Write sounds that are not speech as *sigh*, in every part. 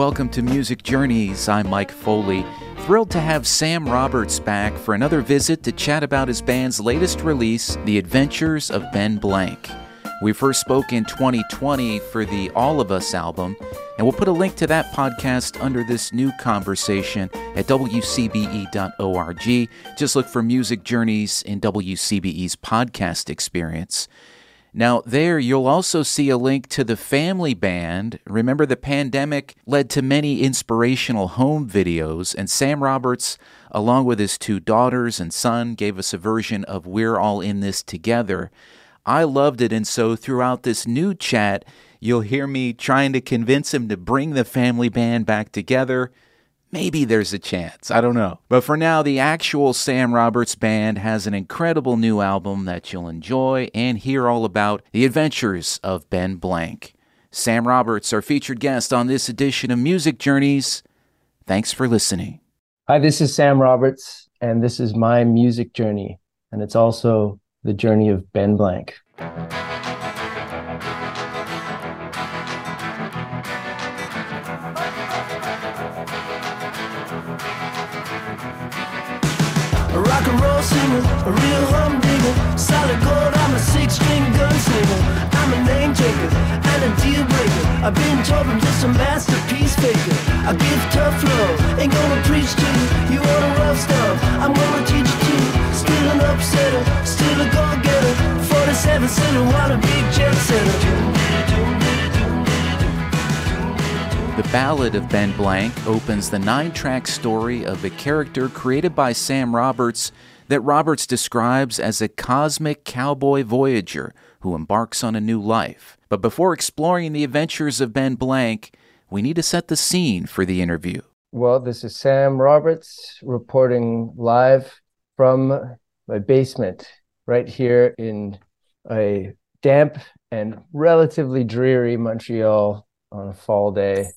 welcome to Music Journeys. I'm Mike Foley. Thrilled to have Sam Roberts back for another visit to chat about his band's latest release, The Adventures of Ben Blank. We first spoke in 2020 for the All of Us album, and we'll put a link to that podcast under this new conversation at WCBE.org. Just look for Music Journeys in WCBE's podcast experience. Now, there you'll also see a link to the family band. Remember, the pandemic led to many inspirational home videos, and Sam Roberts, along with his two daughters and son, gave us a version of We're All in This Together. I loved it, and so throughout this new chat, you'll hear me trying to convince him to bring the family band back together. Maybe there's a chance. I don't know. But for now, the actual Sam Roberts Band has an incredible new album that you'll enjoy and hear all about the adventures of Ben Blank. Sam Roberts, our featured guest on this edition of Music Journeys. Thanks for listening. Hi, this is Sam Roberts, and this is my music journey. And it's also the journey of Ben Blank. Rock and roll singer, a real humdinger. Solid gold, I'm a six string gunslinger. I'm a name taker and a deal breaker. I've been told I'm just a masterpiece faker. I give tough love, ain't gonna preach to you. You want a rough stuff, I'm gonna teach you to. Still an upsetter, still a go getter. 47 center, want a big jet setter. The Ballad of Ben Blank opens the nine track story of a character created by Sam Roberts that Roberts describes as a cosmic cowboy voyager who embarks on a new life. But before exploring the adventures of Ben Blank, we need to set the scene for the interview. Well, this is Sam Roberts reporting live from my basement right here in a damp and relatively dreary Montreal on a fall day.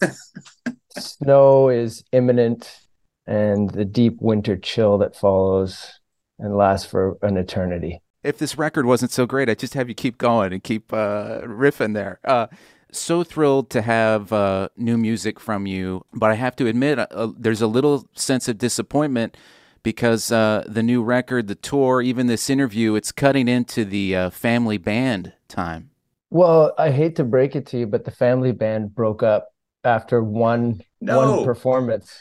Snow is imminent, and the deep winter chill that follows and lasts for an eternity. If this record wasn't so great, I'd just have you keep going and keep uh, riffing there. Uh, so thrilled to have uh, new music from you, but I have to admit, uh, there's a little sense of disappointment because uh, the new record, the tour, even this interview, it's cutting into the uh, family band time. Well, I hate to break it to you, but the family band broke up after one No. one performance.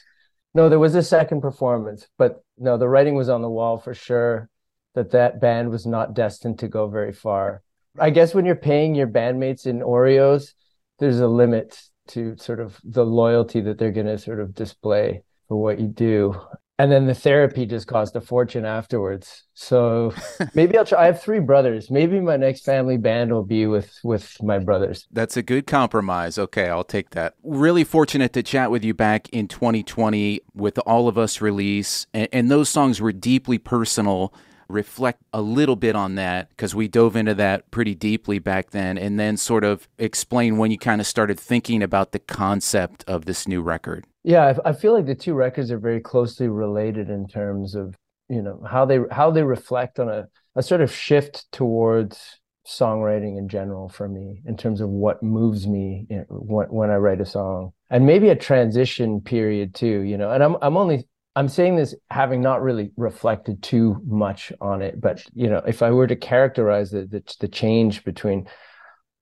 No, there was a second performance, but no, the writing was on the wall for sure that that band was not destined to go very far. I guess when you're paying your bandmates in Oreos, there's a limit to sort of the loyalty that they're going to sort of display for what you do. And then the therapy just cost a fortune afterwards. So *laughs* maybe I'll try. I have three brothers. Maybe my next family band will be with with my brothers. That's a good compromise. Okay, I'll take that. Really fortunate to chat with you back in 2020 with All of Us release. And, and those songs were deeply personal. Reflect a little bit on that because we dove into that pretty deeply back then. And then sort of explain when you kind of started thinking about the concept of this new record. Yeah, I, I feel like the two records are very closely related in terms of you know how they how they reflect on a a sort of shift towards songwriting in general for me in terms of what moves me you know, when when I write a song and maybe a transition period too you know and I'm I'm only I'm saying this having not really reflected too much on it but you know if I were to characterize the the, the change between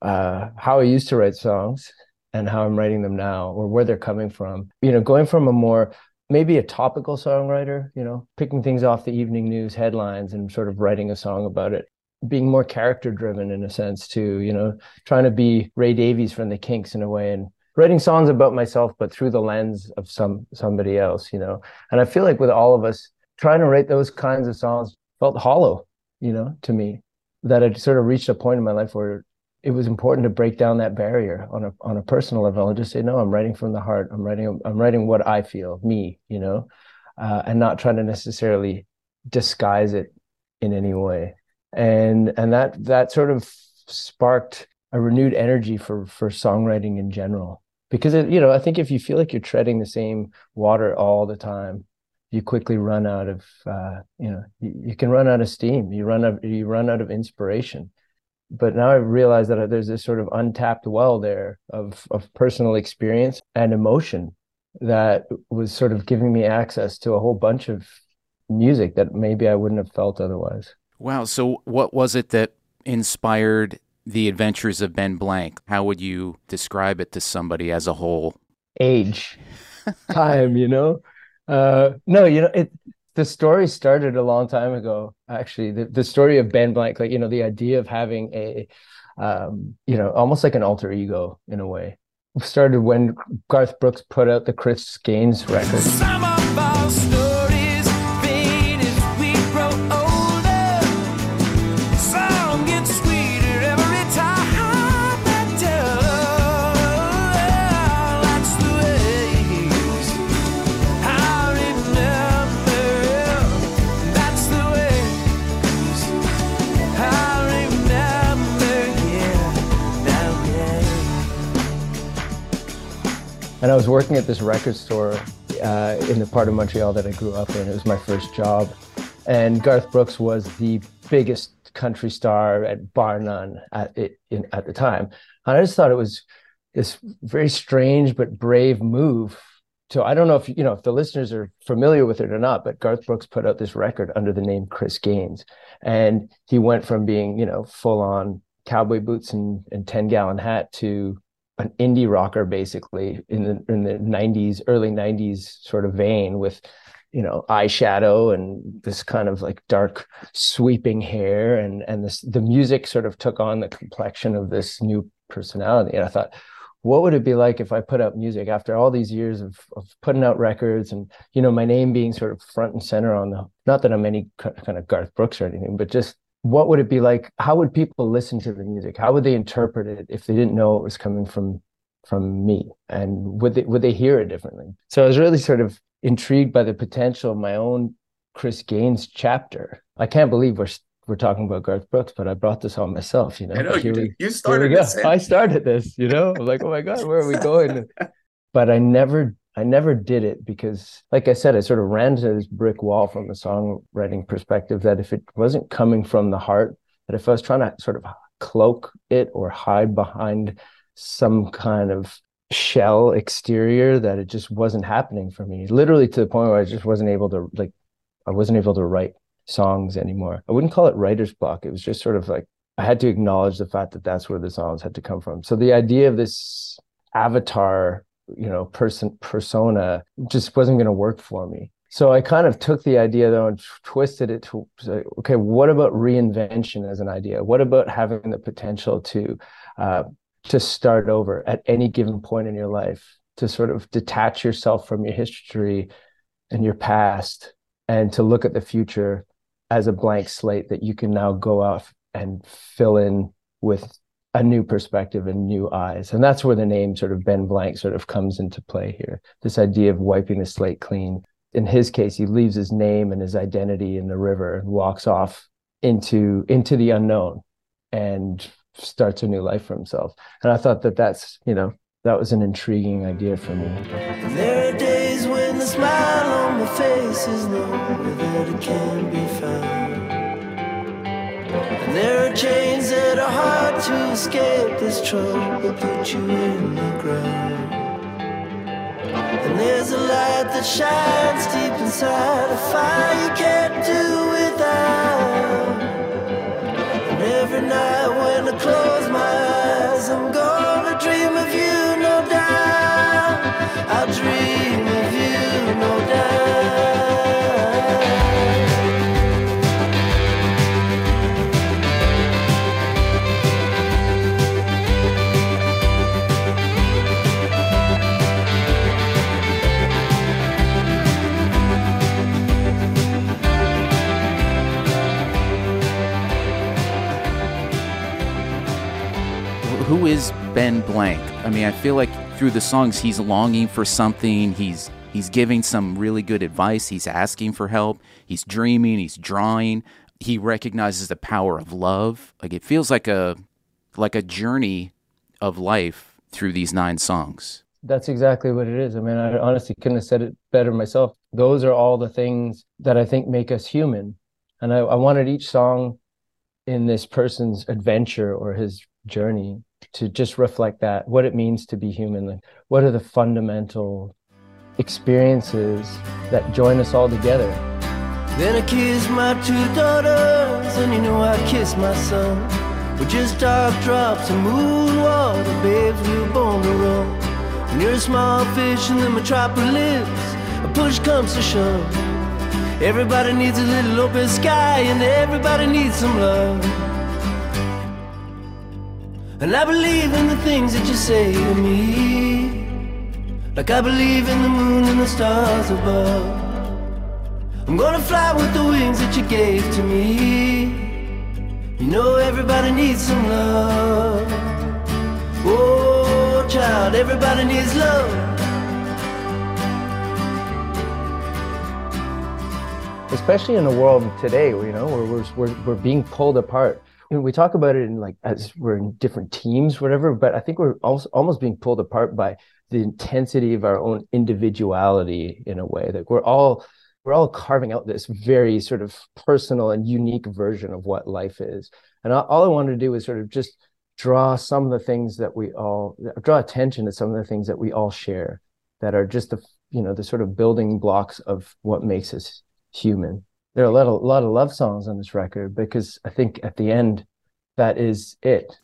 uh, how I used to write songs and how I'm writing them now or where they're coming from. You know, going from a more maybe a topical songwriter, you know, picking things off the evening news headlines and sort of writing a song about it, being more character driven in a sense too, you know, trying to be Ray Davies from the Kinks in a way and writing songs about myself but through the lens of some somebody else, you know. And I feel like with all of us trying to write those kinds of songs felt hollow, you know, to me that I'd sort of reached a point in my life where it was important to break down that barrier on a on a personal level and just say no i'm writing from the heart. I'm writing i'm writing what i feel me you know uh, and not trying to necessarily disguise it in any way. And and that that sort of sparked a renewed energy for for songwriting in general. Because it, you know i think if you feel like you're treading the same water all the time you quickly run out of uh, you know you, you can run out of steam. You run out you run out of inspiration but now I realize that there's this sort of untapped well there of of personal experience and emotion that was sort of giving me access to a whole bunch of music that maybe I wouldn't have felt otherwise. Wow. So, what was it that inspired the adventures of Ben Blank? How would you describe it to somebody as a whole? Age, time, you know? Uh, no, you know, it, the story started a long time ago, actually. The, the story of Ben Blank, like, you know, the idea of having a, um, you know, almost like an alter ego in a way, started when Garth Brooks put out the Chris Gaines record. And I was working at this record store uh, in the part of Montreal that I grew up in. It was my first job. And Garth Brooks was the biggest country star at bar none at it in, at the time. And I just thought it was this very strange but brave move. So I don't know if you know if the listeners are familiar with it or not, but Garth Brooks put out this record under the name Chris Gaines, and he went from being you know full on cowboy boots and, and 10 gallon hat to an indie rocker basically in the in the 90s early 90s sort of vein with you know eyeshadow and this kind of like dark sweeping hair. And and this the music sort of took on the complexion of this new personality. And i thought what would it be like if i put out music after all these years of, of putting out records and you know my name being sort of front and center on the not that i'm any kind of garth brooks or anything but just what would it be like? How would people listen to the music? How would they interpret it if they didn't know it was coming from from me? And would they would they hear it differently? So i was really sort of intrigued by the potential of my own chris gaines chapter. I can't believe we're we're talking about garth brooks but i brought this on myself you know, I know you, we, you started this eh? i started this you know? I'm like oh my god where are we going? *laughs* But i never I never did it because, like I said, I sort of ran to this brick wall from a songwriting perspective that if it wasn't coming from the heart, that if I was trying to sort of cloak it or hide behind some kind of shell exterior, that it just wasn't happening for me. Literally to the point where I just wasn't able to, like, I wasn't able to write songs anymore. I wouldn't call it writer's block. It was just sort of like I had to acknowledge the fact that that's where the songs had to come from. So the idea of this avatar you know person persona just wasn't going to work for me. So i kind of took the idea though and twisted it to say okay what about reinvention as an idea? What about having the potential to uh, to start over at any given point in your life to sort of detach yourself from your history and your past and to look at the future as a blank slate that you can now go off and fill in with a new perspective and new eyes. And that's where the name sort of Ben Blank sort of comes into play here. This idea of wiping the slate clean. In his case, he leaves his name and his identity in the river and walks off into into the unknown and starts a new life for himself. And I thought that that's, you know, that was an intriguing idea for me. There are days when the smile on my face is nowhere that it can be found. And there are chains are hard to escape. This trouble put you in the ground. And there's a light that shines deep inside, a fire you can't do without. And every night when I close my eyes, I'm gonna who is Ben Blank? I mean, I feel like through the songs he's longing for something. He's he's giving some really good advice. He's asking for help. He's dreaming. He's drawing. He recognizes the power of love. Like it feels like a like a journey of life through these nine songs. That's exactly what it is. I mean, I honestly couldn't have said it better myself. Those are all the things that I think make us human. And I, I wanted each song in this person's adventure or his journey to just reflect that what it means to be human like what are the fundamental experiences that join us all together? Then i kiss my two daughters and you know i kiss my son. We're just dark drops of moon water babes we were born to roll when you're a small fish in the metropolis a push comes to shove. Everybody needs a little open sky and everybody needs some love and I believe in the things that you say to me. Like I believe in the moon and the stars above. I'm gonna fly with the wings that you gave to me. You know everybody needs some love. Oh, child, everybody needs love. Especially in the world today, you know, where we're, we're, we're being pulled apart we talk about it in like as we're in different teams, whatever, but I think we're also almost being pulled apart by the intensity of our own individuality in a way that we're all we're all carving out this very sort of personal and unique version of what life is. And all I wanted to do was sort of just draw some of the things that we all draw attention to some of the things that we all share that are just the you know the sort of building blocks of what makes us human there are a lot of, a lot of love songs on this record because I think at the end, that is it.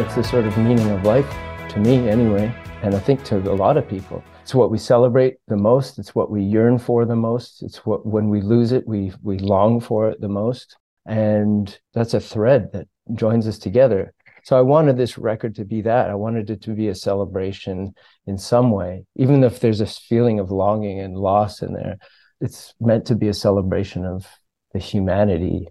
It's the sort of meaning of life to me, anyway, and I think to a lot of people. It's what we celebrate the most. It's what we yearn for the most. It's what when we lose it, we we long for it the most. And that's a thread that joins us together. So I wanted this record to be that. I wanted it to be a celebration in some way, even if there's this feeling of longing and loss in there. It's meant to be a celebration of the humanity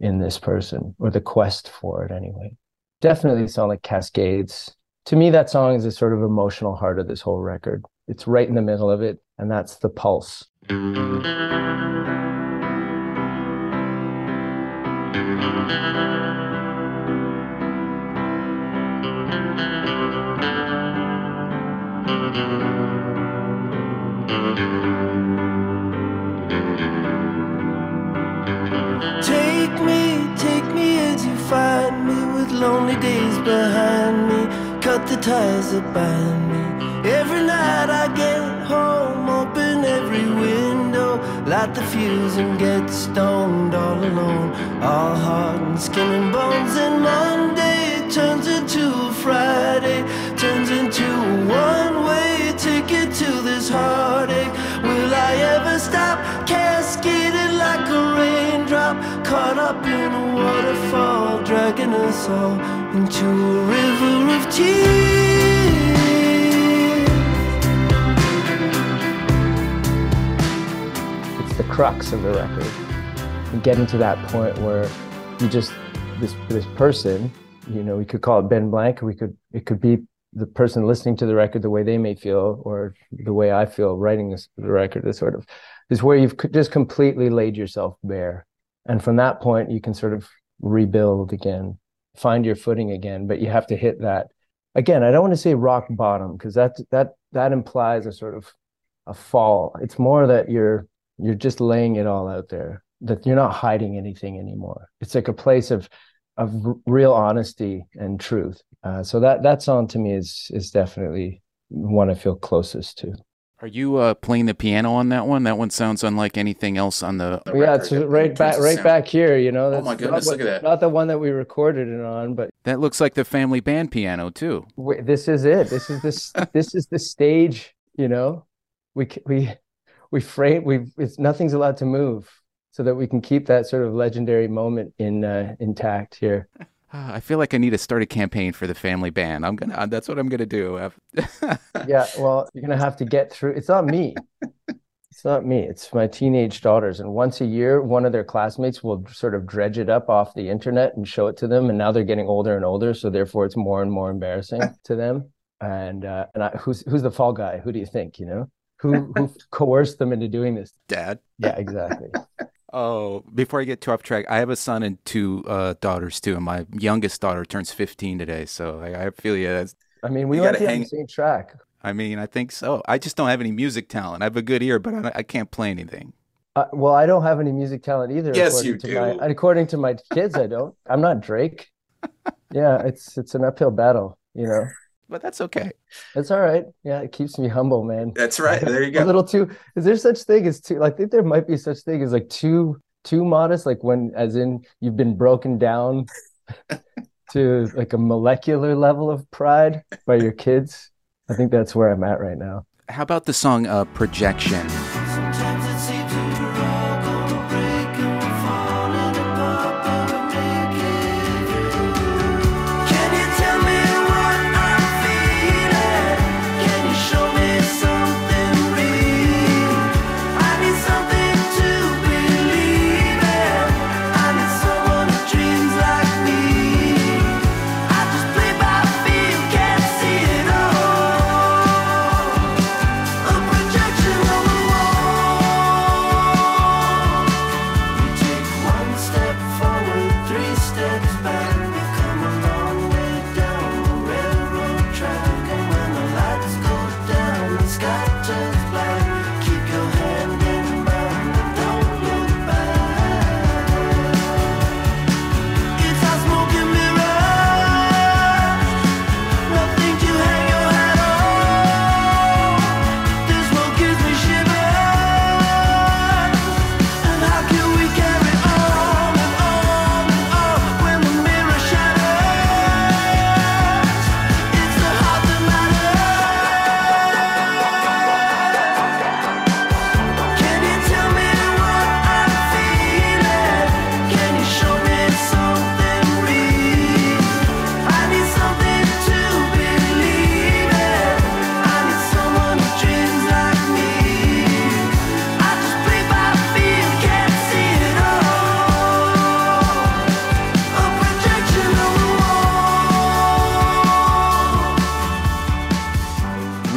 in this person or the quest for it anyway. Definitely sound like Cascades. To me, that song is a sort of emotional heart of this whole record. It's right in the middle of it, and that's the pulse. Take me, take me as you find me with lonely days behind ties that bind me. Every night I get home, open every window, light the fuse and get stoned all alone. All heart and skin and bones, and Monday turns into a Friday, turns into a one-way ticket to this heartache. Will I ever stop cascading like a raindrop caught up in a waterfall, dragging us all into a river of tears? it's the crux of the record. And getting to that point where you just this this person you know we could call it ben blank we could it could be the person listening to the record the way they may feel or the way i feel writing this the record is sort of is where you've just completely laid yourself bare. And from that point you can sort of rebuild again find your footing again but you have to hit that. Again i don't want to say rock bottom because that that that implies a sort of a fall. It's more that you're you're just laying it all out there that you're not hiding anything anymore. It's like a place of of real honesty and truth. Uh, so that that song to me is is definitely one i feel closest to Are you uh, playing the piano on that one? That one sounds unlike anything else on the. the yeah, it's right back, right sound. back here. You know, Oh my goodness, look at that. Not the one that we recorded it on, but That looks like the family band piano too. this is it. This is this. *laughs* this is the stage. You know, we we we frame. We it's nothing's allowed to move, so that we can keep that sort of legendary moment in uh, intact here. *laughs* Ah, I feel like I need to start a campaign for the family band. I'm gonna. That's what I'm gonna do. *laughs* Yeah, well, you're gonna have to get through. It's not me. It's not me. It's my teenage daughters. And once a year, one of their classmates will sort of dredge it up off the internet and show it to them. And now they're getting older and older, so therefore it's more and more embarrassing *laughs* to them. And uh, and I, who's who's the fall guy? Who do you think? You know, who who *laughs* coerced them into doing this? Dad. Yeah, exactly. Oh, before I get too off track, I have a son and two uh, daughters too, and my youngest daughter turns 15 today. So I, I feel you. That's- I mean, we gotta be on hang- the same track. I mean, I think so. I just don't have any music talent. I have a good ear, but I, I can't play anything. Uh, well, I don't have any music talent either. Yes, according you to do. My, according to my kids, I don't. I'm not Drake. *laughs* Yeah, it's it's an uphill battle, you know. But that's okay. It's all right. Yeah, it keeps me humble, man. That's right. *laughs* There you go. A little too. Is there such thing as too? Like, I think there might be such thing as like too too modest. Like when, as in, you've been broken down *laughs* to like a molecular level of pride by your kids. I think that's where I'm at right now. How about the song uh, Projection?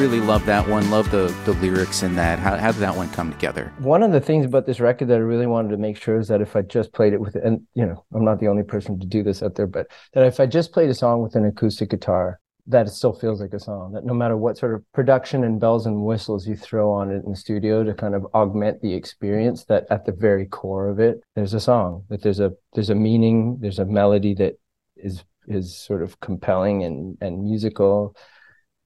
Really love that one. Love the, the lyrics in that. How, how did that one come together? One of the things about this record that I really wanted to make sure is that if I just played it with, and you know, I'm not the only person to do this out there, but that if I just played a song with an acoustic guitar, that it still feels like a song. That no matter what sort of production and bells and whistles you throw on it in the studio to kind of augment the experience, that at the very core of it, there's a song. That there's a there's a meaning, there's a melody that is is sort of compelling and and musical,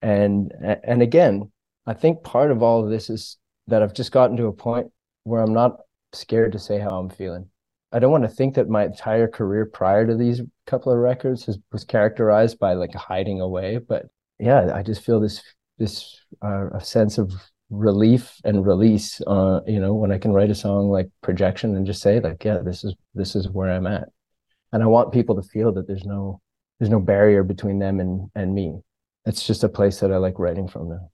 and and again, I think part of all of this is that I've just gotten to a point where I'm not scared to say how I'm feeling. I don't want to think that my entire career prior to these couple of records has, was characterized by like hiding away, but yeah, I just feel this this uh, a sense of relief and release. Uh, you know, when I can write a song like Projection and just say like, yeah, this is this is where I'm at, and I want people to feel that there's no there's no barrier between them and and me. It's just a place that I like writing from now.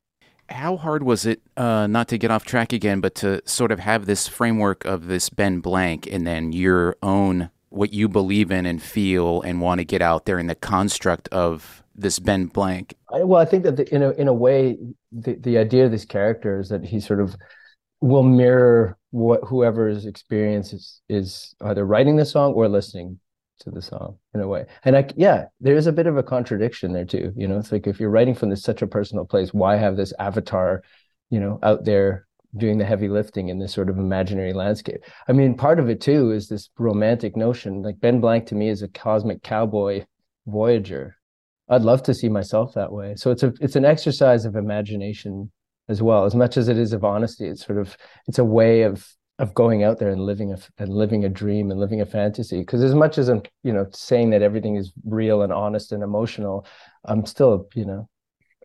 How hard was it, uh, not to get off track again, but to sort of have this framework of this Ben Blank and then your own, what you believe in and feel and want to get out there in the construct of this Ben Blank? I, well, I think that the, in a in a way, the the idea of this character is that he sort of will mirror what whoever's experience is, is either writing the song or listening to the song in a way. And I yeah, there is a bit of a contradiction there too. You know, it's like if you're writing from this such a personal place, why have this avatar, you know, out there doing the heavy lifting in this sort of imaginary landscape? I mean, part of it too is this romantic notion. Like Ben Blank to me is a cosmic cowboy voyager. I'd love to see myself that way. So it's a it's an exercise of imagination as well. As much as it is of honesty, it's sort of it's a way of of going out there and living a and living a dream and living a fantasy. Because as much as I'm, you know, saying that everything is real and honest and emotional, I'm still, you know,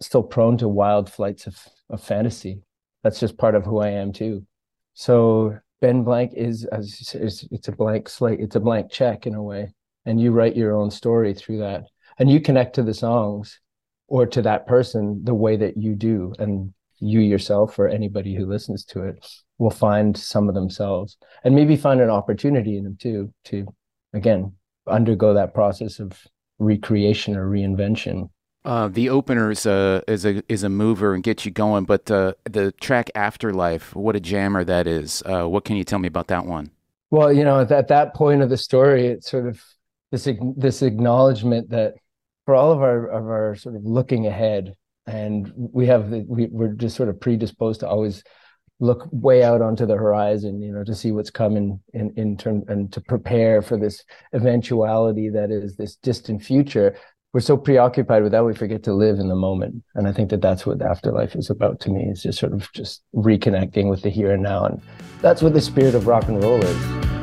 still prone to wild flights of of fantasy. That's just part of who I am too. So Ben Blank is as it's, it's a blank slate. It's a blank check in a way, and you write your own story through that, and you connect to the songs or to that person the way that you do, and you yourself or anybody who listens to it will find some of themselves and maybe find an opportunity in them too to again undergo that process of recreation or reinvention uh, the opener is a is a is a mover and gets you going, but uh, the track "Afterlife," what a jammer that is! Uh, what can you tell me about that one? Well, you know, at that, that point of the story, it's sort of this this acknowledgement that for all of our of our sort of looking ahead, and we have the, we we're just sort of predisposed to always look way out onto the horizon, you know, to see what's coming in in and to prepare for this eventuality that is this distant future. We're so preoccupied with that we forget to live in the moment, and I think that that's what afterlife is about to me. Is just sort of just reconnecting with the here and now, and that's what the spirit of rock and roll is.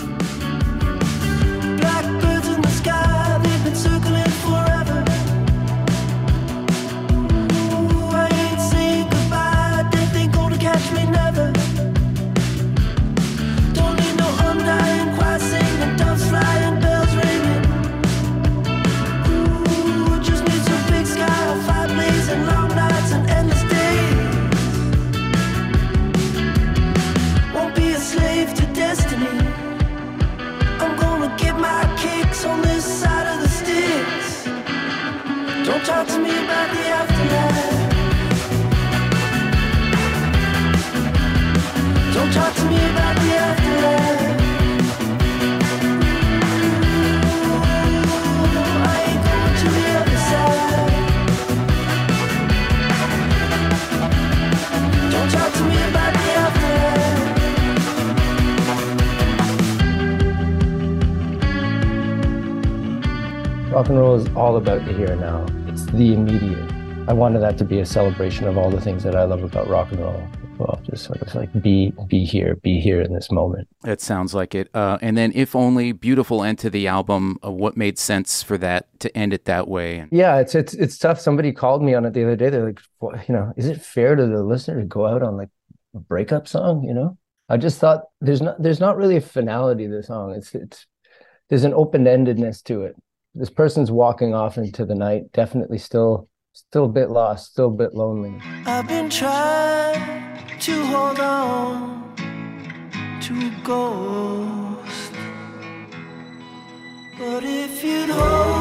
Rock and roll is all about the here and now. It's the immediate. I wanted that to be a celebration of all the things that I love about rock and roll. Well, just sort of like be be here, be here in this moment. It sounds like it. Uh, and then, if only, beautiful end to the album. Uh, what made sense for that to end it that way? Yeah, it's it's it's tough. Somebody called me on it the other day. They're like, well, you know, is it fair to the listener to go out on like a breakup song? You know, I just thought there's not there's not really a finality to the song. It's it's there's an open endedness to it this person's walking off into the night definitely still still a bit lost still a bit lonely. I've been trying to hold on to a ghost. But if you'd hold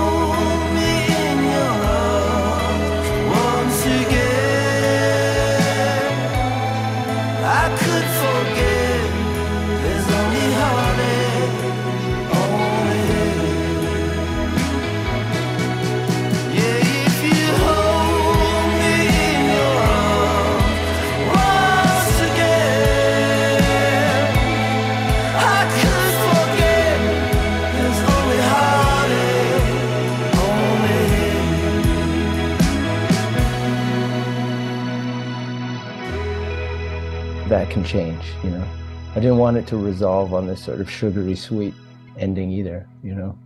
I didn't want it to resolve on this sort of sugary sweet ending either, you know.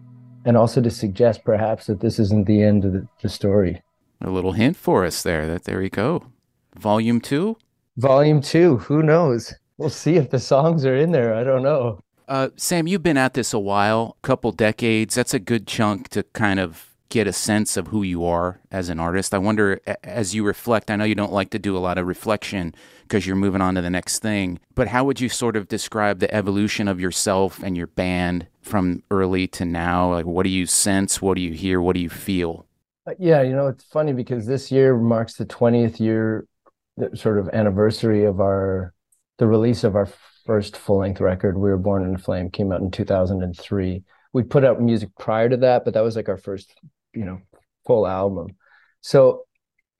And also to suggest perhaps that this isn't the end of the, the story. A little hint for us there that there you go. Volume two? Volume two, who knows? We'll see if the songs are in there. I don't know. Uh, Sam, you've been at this a while, couple decades. That's a good chunk to kind of get a sense of who you are as an artist. I wonder, as you reflect, I know you don't like to do a lot of reflection because you're moving on to the next thing, but how would you sort of describe the evolution of yourself and your band from early to now? Like, what do you sense? What do you hear? What do you feel? Uh, yeah, you know, it's funny because this year marks the 20th year sort of anniversary of our the release of our first full-length record we were born in a flame came out in 2003 we put out music prior to that but that was like our first you know full album so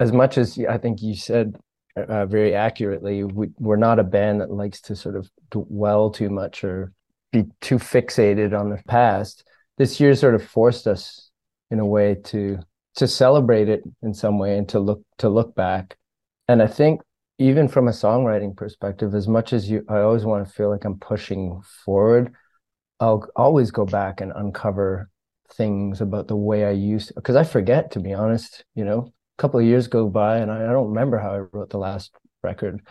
as much as i think you said uh, very accurately we, we're not a band that likes to sort of dwell too much or be too fixated on the past this year sort of forced us in a way to to celebrate it in some way and to look to look back and i think even from a songwriting perspective, as much as you, I always want to feel like I'm pushing forward. I'll always go back and uncover things about the way I used because I forget to be honest. You know, a couple of years go by and I, I don't remember how I wrote the last record.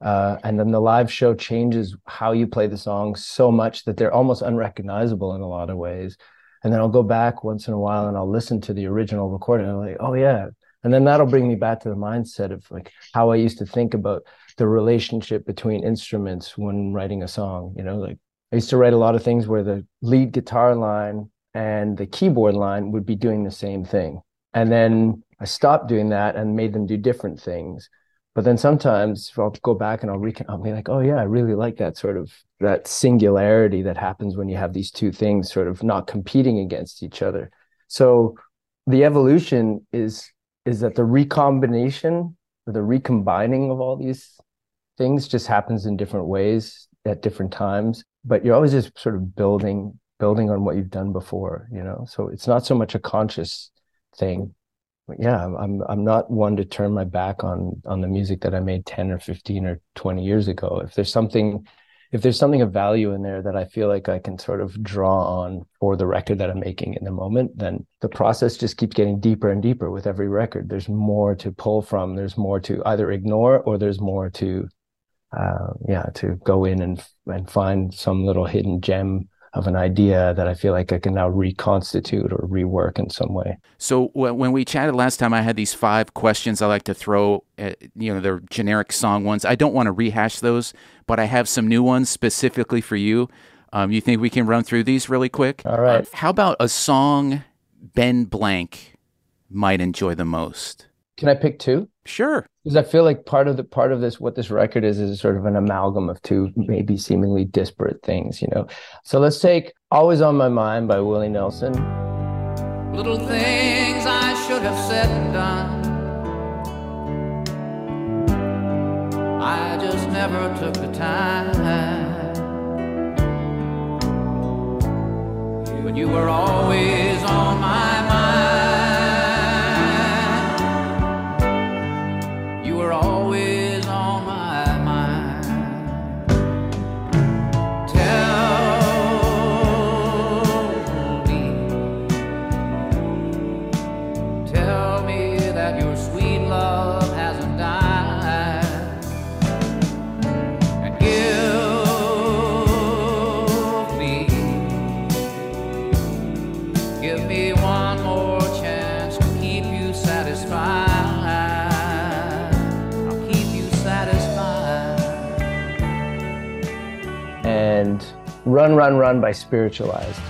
Uh, and then the live show changes how you play the songs so much that they're almost unrecognizable in a lot of ways. And then I'll go back once in a while and I'll listen to the original recording. And I'm like, oh yeah, and then that'll bring me back to the mindset of like how I used to think about the relationship between instruments when writing a song. You know, like I used to write a lot of things where the lead guitar line and the keyboard line would be doing the same thing. And then I stopped doing that and made them do different things. But then sometimes I'll go back and I'll recon I'll be like, oh yeah, I really like that sort of that singularity that happens when you have these two things sort of not competing against each other. So the evolution is is that the recombination or the recombining of all these things just happens in different ways at different times but you're always just sort of building building on what you've done before you know so it's not so much a conscious thing but yeah i'm i'm not one to turn my back on on the music that i made 10 or 15 or 20 years ago if there's something if there's something of value in there that I feel like I can sort of draw on for the record that I'm making in the moment, then the process just keeps getting deeper and deeper with every record. There's more to pull from. There's more to either ignore or there's more to, uh, yeah, to go in and and find some little hidden gem of an idea that I feel like I can now reconstitute or rework in some way. So when we chatted last time, I had these five questions I like to throw. At, you know, they're generic song ones. I don't want to rehash those, but I have some new ones specifically for you. Um, you think we can run through these really quick? All right. How about a song Ben Blank might enjoy the most? Can I pick two? Sure. Because I feel like part of the part of this, what this record is, is sort of an amalgam of two maybe seemingly disparate things, you know. So let's take "Always on My Mind" by Willie Nelson. Little things I should have said and done. I just never took the time. But you were always on my Run, Run, Run by Spiritualized.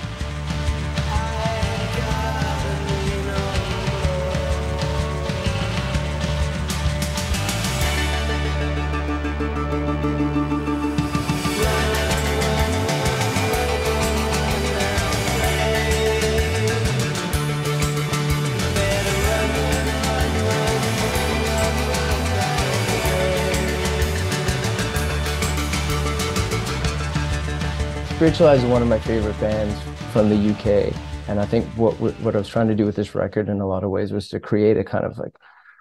Spiritualized is one of my favorite bands from the UK. And I think what what I was trying to do with this record in a lot of ways was to create a kind of like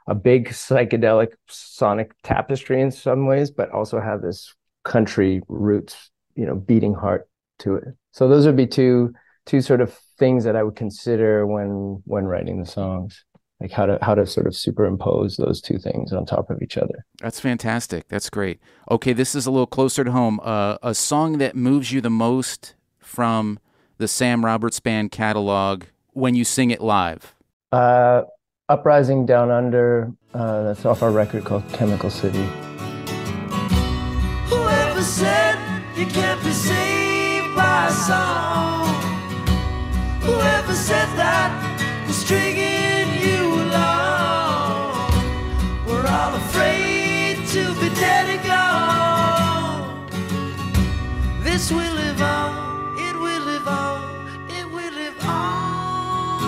a big psychedelic sonic tapestry in some ways, but also have this country roots, you know, beating heart to it. So those would be two two sort of things that I would consider when when writing the songs like how to how to sort of superimpose those two things on top of each other. That's fantastic. That's great. Okay, this is a little closer to home. Uh, a song that moves you the most from the Sam Roberts Band catalog when you sing it live. Uh, Uprising Down Under. Uh, that's off our record called Chemical City. Whoever said you can't be saved by a song? Whoever said that the string This will live on, it will live on, it will live on.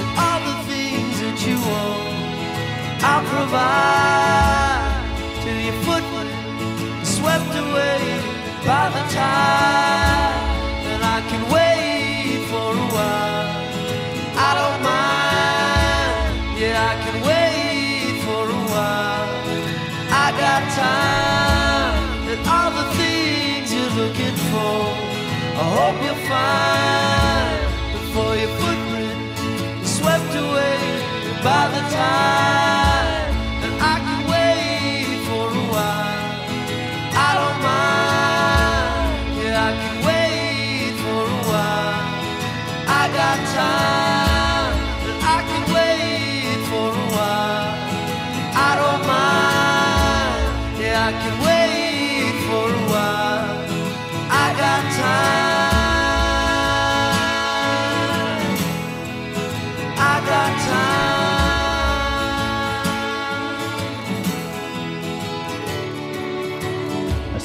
And all the things that you want, I'll provide till your foot swept away by the tide. Hope you'll find before your footprint is swept away by the tide.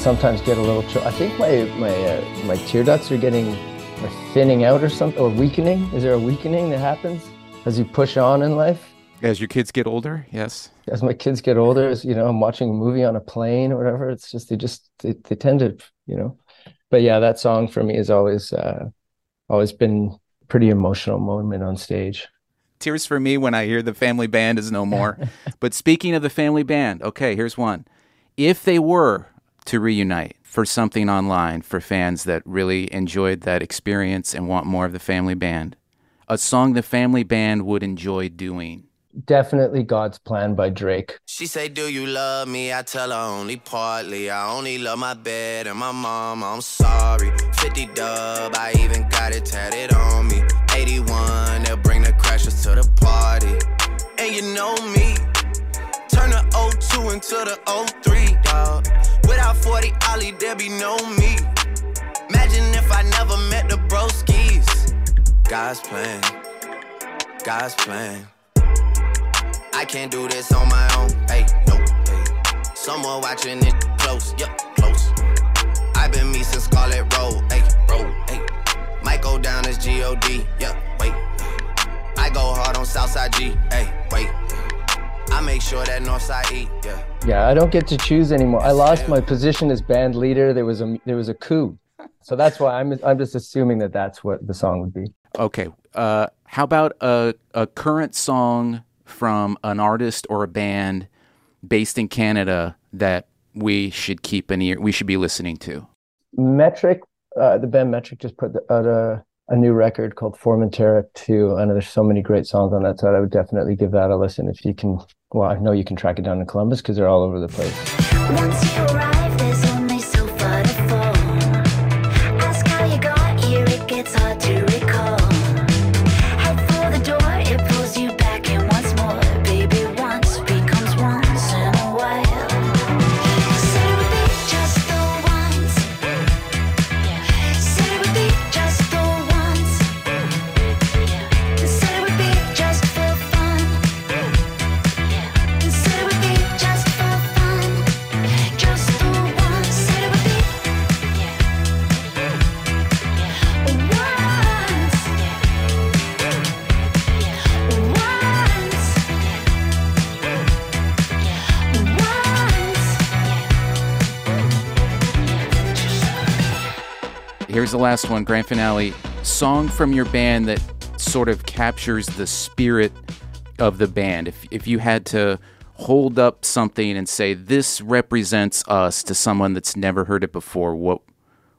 Sometimes get a little. Cho- I think my my uh, my tear ducts are getting are thinning out or something or weakening. Is there a weakening that happens as you push on in life? As your kids get older, yes. As my kids get older, as you know, I'm watching a movie on a plane or whatever. It's just they just they, they tend to you know. But yeah, that song for me has always uh, always been pretty emotional moment on stage. Tears for me when I hear the family band is no more. *laughs* but speaking of the family band, okay, here's one. If they were to reunite for something online for fans that really enjoyed that experience and want more of the family band, a song the family band would enjoy doing. Definitely God's Plan by Drake. She say, Do you love me? I tell her only partly. I only love my bed and my mom. I'm sorry. 50 dub, I even got it tatted on me. 81, they'll bring the crashers to the party. And you know me. Turn the 02 into the 03, dog. Without 40 Ollie, there be no me. Imagine if I never met the broskies. God's plan. God's plan. I can't do this on my own. Hey, no, hey. Someone watching it close, yep, close. I've been me since Scarlet Road, hey, road, hey. Might go down as G-O-D, yep, wait. I go hard on Southside G, hey, wait. I make sure that Northside E, yeah. Yeah, I don't get to choose anymore. I lost my position as band leader. There was a there was a coup, *laughs* so that's why I'm I'm just assuming that that's what the song would be. Okay, uh, how about a, a current song from an artist or a band based in Canada that we should keep an ear, we should be listening to? Metric, uh, the band Metric just put out a, a new record called Formentera 2. I know there's so many great songs on that side. I would definitely give that a listen if you can. Well, I know you can track it down in Columbus because they're all over the place. Last one, grand finale. Song from your band that sort of captures the spirit of the band. If if you had to hold up something and say this represents us to someone that's never heard it before, what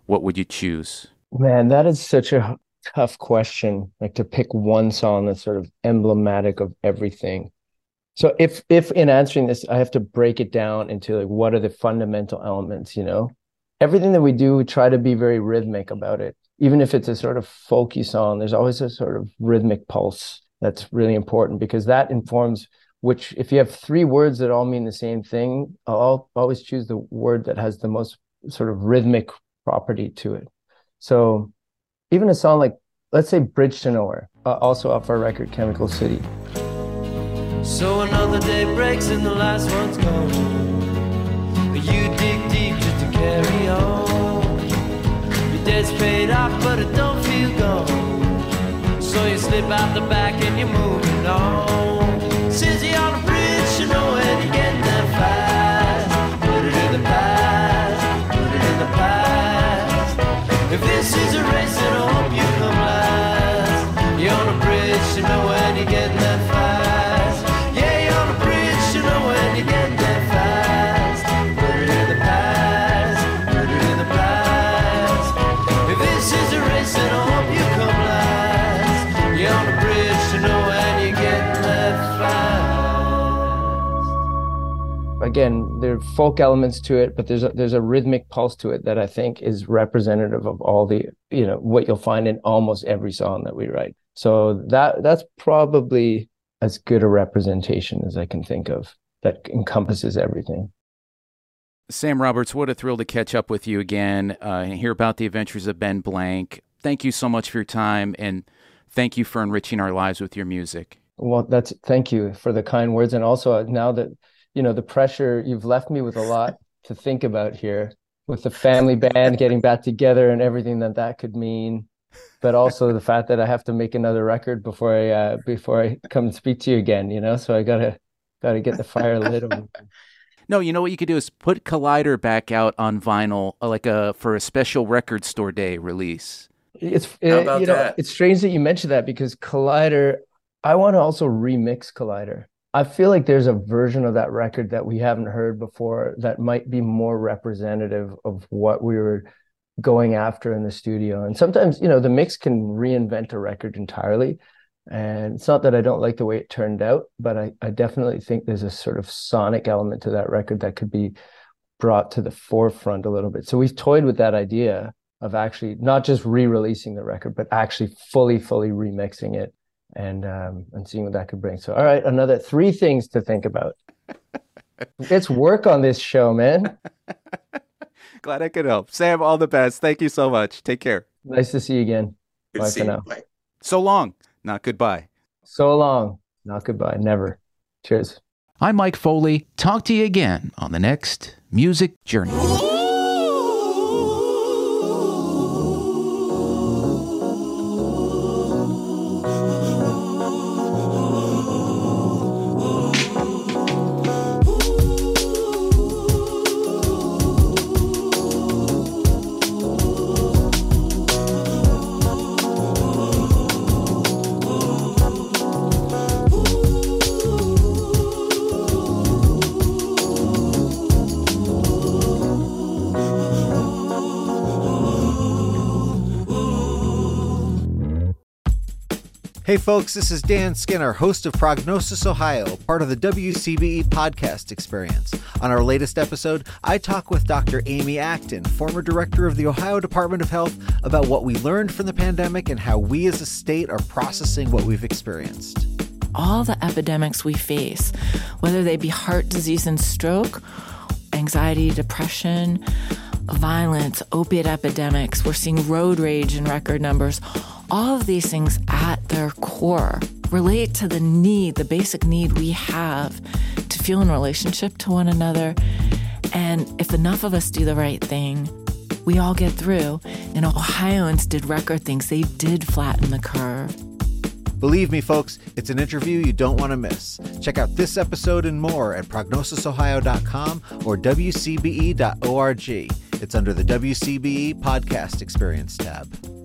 what would you choose? Man, that is such a tough question. Like to pick one song that's sort of emblematic of everything. So if if in answering this, I have to break it down into like what are the fundamental elements, you know? Everything that we do, we try to be very rhythmic about it. Even if it's a sort of folky song, there's always a sort of rhythmic pulse that's really important because that informs which if you have three words that all mean the same thing, I'll always choose the word that has the most sort of rhythmic property to it. So even a song like, let's say Bridge to Nowhere, uh, also off our record, Chemical City. So another day breaks and the last one's gone. You dig deep carry on. Your debt's paid off, but it don't feel gone. So you slip out the back and you're moving on. You on again, there are folk elements to it, but there's a, there's a rhythmic pulse to it that I think is representative of all the you know what you'll find in almost every song that we write. So that that's probably as good a representation as I can think of that encompasses everything. Sam Roberts, what a thrill to catch up with you again uh, and hear about the adventures of Ben Blank. Thank you so much for your time and thank you for enriching our lives with your music. Well, that's thank you for the kind words, and also uh, now that you know the pressure, you've left me with a lot to think about here, with the family band getting back together and everything that that could mean, but also the fact that I have to make another record before I uh, before I come and speak to you again. You know, so I gotta gotta get the fire lit. No, you know what you could do is put Collider back out on vinyl, uh, like a for a special record store day release. It's uh, about you know that? it's strange that you mentioned that because Collider. I want to also remix Collider. I feel like there's a version of that record that we haven't heard before that might be more representative of what we were going after in the studio. And sometimes, you know, the mix can reinvent a record entirely. And it's not that I don't like the way it turned out, but I, I definitely think there's a sort of sonic element to that record that could be brought to the forefront a little bit. So we've toyed with that idea of actually not just re-releasing the record, but actually fully, fully remixing it and um, and seeing what that could bring. So, all right, another three things to think about. *laughs* Let's work on this show, man. *laughs* Glad I could help. Sam, all the best. Thank you so much. Take care. Nice to see you again. Good Bye to see for you. now. Bye. So long, not goodbye. So long. Not goodbye. Never. Cheers. I'm Mike Foley. Talk to you again on the next Music Journey. Hey folks, this is Dan Skinner, host of Prognosis Ohio, part of the WCBE podcast experience. On our latest episode, I talk with Dr. Amy Acton, former director of the Ohio Department of Health, about what we learned from the pandemic and how we as a state are processing what we've experienced. all the epidemics we face, whether they be heart disease and stroke, anxiety, depression, violence, opiate epidemics, we're seeing road rage in record numbers. All of these things at their core relate to the need, the basic need we have to feel in relationship to one another. And if enough of us do the right thing, we all get through. And Ohioans did record things, they did flatten the curve. Believe me, folks, it's an interview you don't want to miss. Check out this episode and more at prognosisohio.com or wcbe.org. It's under the WCBE Podcast Experience tab.